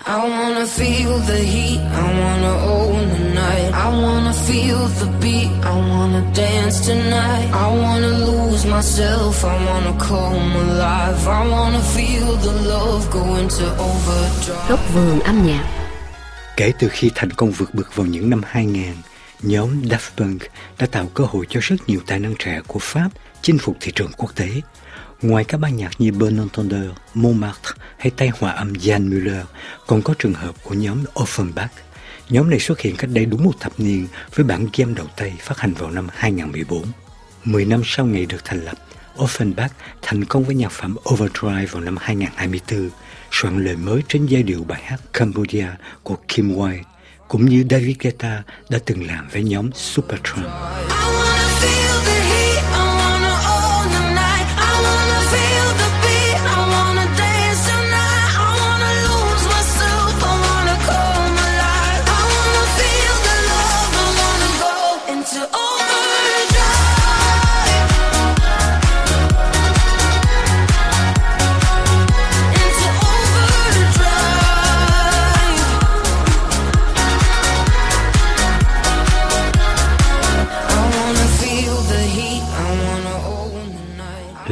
I wanna feel the heat, I wanna own the night. I wanna feel the beat, I wanna dance tonight. I wanna lose myself, I wanna come alive. I wanna feel the love go into overdrive. Góc vườn âm nhạc Kể từ khi thành công vượt bậc vào những năm 2000, nhóm Daft Punk đã tạo cơ hội cho rất nhiều tài năng trẻ của Pháp chinh phục thị trường quốc tế. Ngoài các ban nhạc như Bon Entendeur, Montmartre hay tay hòa âm Jan Müller, còn có trường hợp của nhóm Offenbach. Nhóm này xuất hiện cách đây đúng một thập niên với bản game đầu tay phát hành vào năm 2014. Mười năm sau ngày được thành lập, Offenbach thành công với nhạc phẩm Overdrive vào năm 2024, soạn lời mới trên giai điệu bài hát Cambodia của Kim White, cũng như David Guetta đã từng làm với nhóm Supertramp.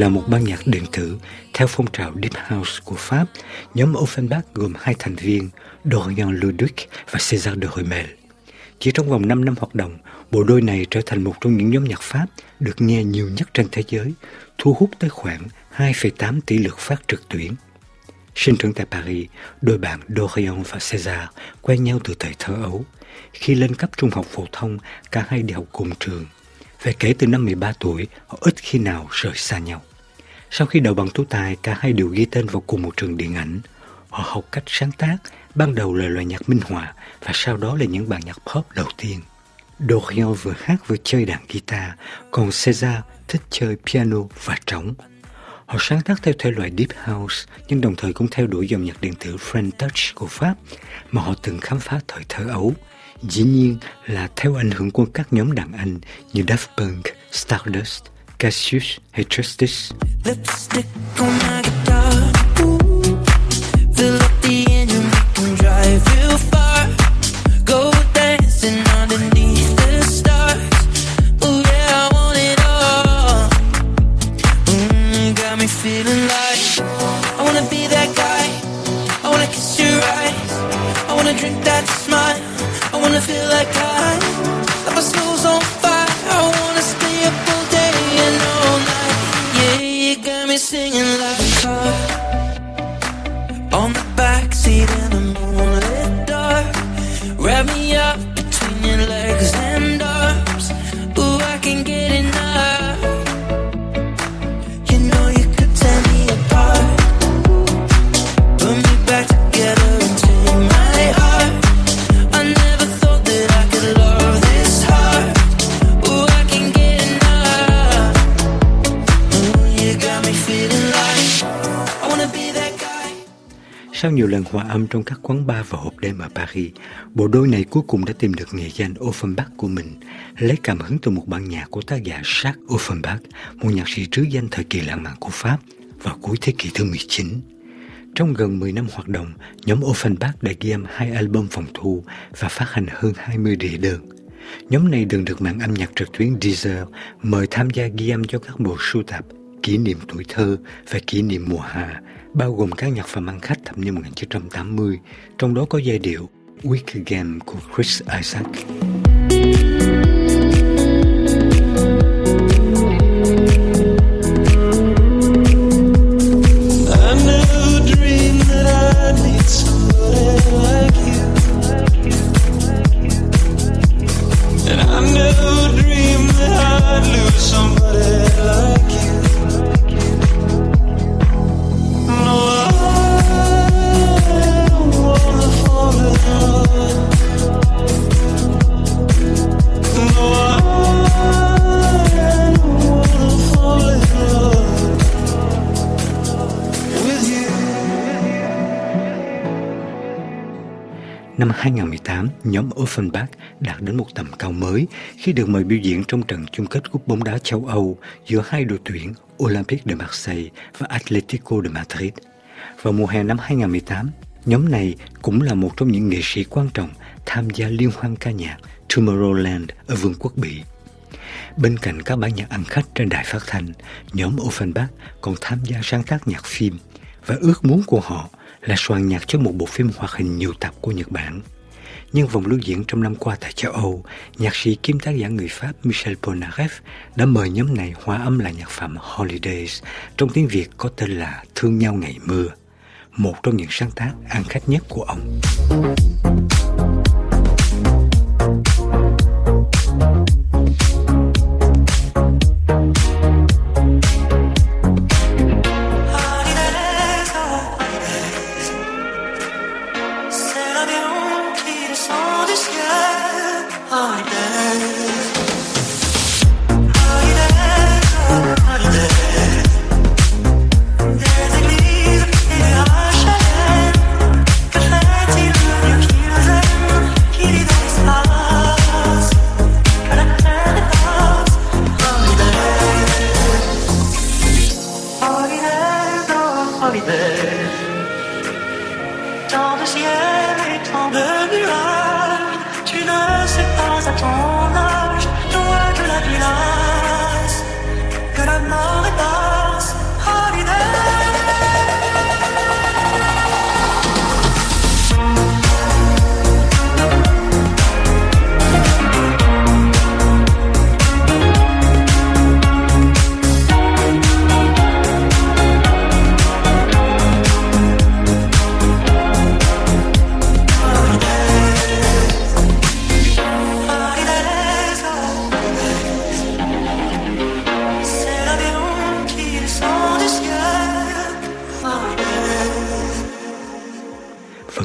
Là một ban nhạc điện tử theo phong trào Deep House của Pháp, nhóm Offenbach gồm hai thành viên Dorian Ludwig và César de Rumel. Chỉ trong vòng 5 năm hoạt động, bộ đôi này trở thành một trong những nhóm nhạc Pháp được nghe nhiều nhất trên thế giới, thu hút tới khoảng 2,8 tỷ lượt phát trực tuyến. Sinh trưởng tại Paris, đôi bạn Dorian và César quen nhau từ thời thơ ấu. Khi lên cấp trung học phổ thông, cả hai đi học cùng trường. Và kể từ năm 13 tuổi, họ ít khi nào rời xa nhau. Sau khi đầu bằng tú tài, cả hai đều ghi tên vào cùng một trường điện ảnh. Họ học cách sáng tác, ban đầu là loại nhạc minh họa và sau đó là những bản nhạc pop đầu tiên. Dorian vừa hát vừa chơi đàn guitar, còn César thích chơi piano và trống. Họ sáng tác theo thể loại Deep House, nhưng đồng thời cũng theo đuổi dòng nhạc điện tử French Touch của Pháp mà họ từng khám phá thời thơ ấu. Dĩ nhiên là theo ảnh hưởng của các nhóm đàn anh như Daft Punk, Stardust, Cassius hay Justice. Lipstick on my guitar. Fill up the engine, we can drive far. Sau nhiều lần hòa âm trong các quán bar và hộp đêm ở Paris, bộ đôi này cuối cùng đã tìm được nghệ danh Offenbach của mình, lấy cảm hứng từ một bản nhạc của tác giả Jacques Offenbach, một nhạc sĩ trứ danh thời kỳ lãng mạn của Pháp vào cuối thế kỷ thứ 19. Trong gần 10 năm hoạt động, nhóm Offenbach đã ghi âm hai album phòng thu và phát hành hơn 20 đĩa đơn. Nhóm này từng được mạng âm nhạc trực tuyến Deezer mời tham gia ghi âm cho các bộ sưu tập Kỷ niệm tuổi thơ và Kỷ niệm mùa hạ, bao gồm các nhạc phẩm ăn khách thập niên 1980, trong đó có giai điệu Week Again của Chris Isaac. Năm 2018, nhóm Offenbach đạt đến một tầm cao mới khi được mời biểu diễn trong trận chung kết cúp bóng đá châu Âu giữa hai đội tuyển Olympique de Marseille và Atletico de Madrid. Vào mùa hè năm 2018, Nhóm này cũng là một trong những nghệ sĩ quan trọng tham gia liên hoan ca nhạc Tomorrowland ở Vương quốc Bỉ. Bên cạnh các bản nhạc ăn khách trên đài phát thanh, nhóm Offenbach còn tham gia sáng tác nhạc phim và ước muốn của họ là soạn nhạc cho một bộ phim hoạt hình nhiều tập của Nhật Bản. Nhưng vòng lưu diễn trong năm qua tại châu Âu, nhạc sĩ kim tác giả người Pháp Michel Polnareff đã mời nhóm này hòa âm lại nhạc phẩm Holidays trong tiếng Việt có tên là Thương nhau ngày mưa, một trong những sáng tác ăn khách nhất của ông. Ton âge, toi que la lasse, que la mort est basse,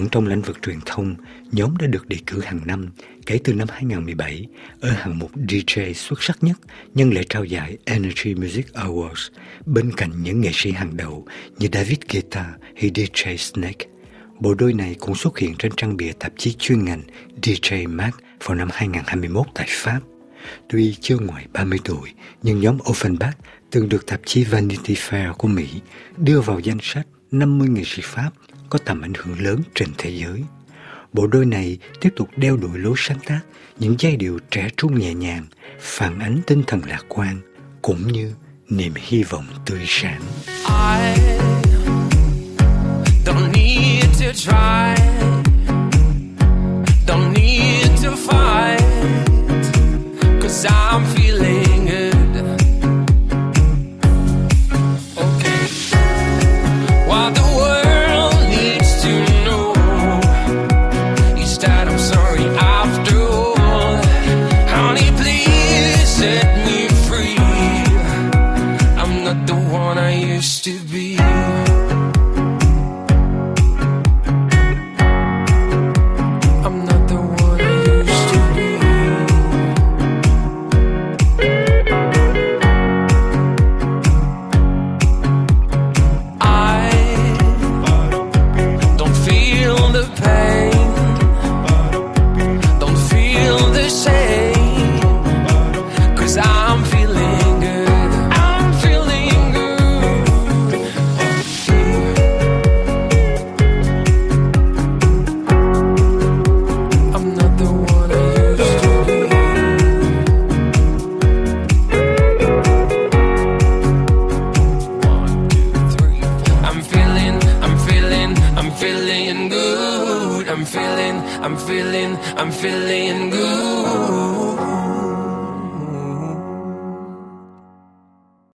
Vẫn trong lĩnh vực truyền thông, nhóm đã được đề cử hàng năm kể từ năm 2017 ở hạng mục DJ xuất sắc nhất nhân lễ trao giải Energy Music Awards bên cạnh những nghệ sĩ hàng đầu như David Guetta hay DJ Snake. Bộ đôi này cũng xuất hiện trên trang bìa tạp chí chuyên ngành DJ Mag vào năm 2021 tại Pháp. Tuy chưa ngoài 30 tuổi, nhưng nhóm Offenbach từng được tạp chí Vanity Fair của Mỹ đưa vào danh sách 50 nghệ sĩ Pháp có tầm ảnh hưởng lớn trên thế giới. Bộ đôi này tiếp tục đeo đuổi lối sáng tác những giai điệu trẻ trung nhẹ nhàng, phản ánh tinh thần lạc quan cũng như niềm hy vọng tươi sáng. I don't need to try, I'm feeling, I'm feeling good.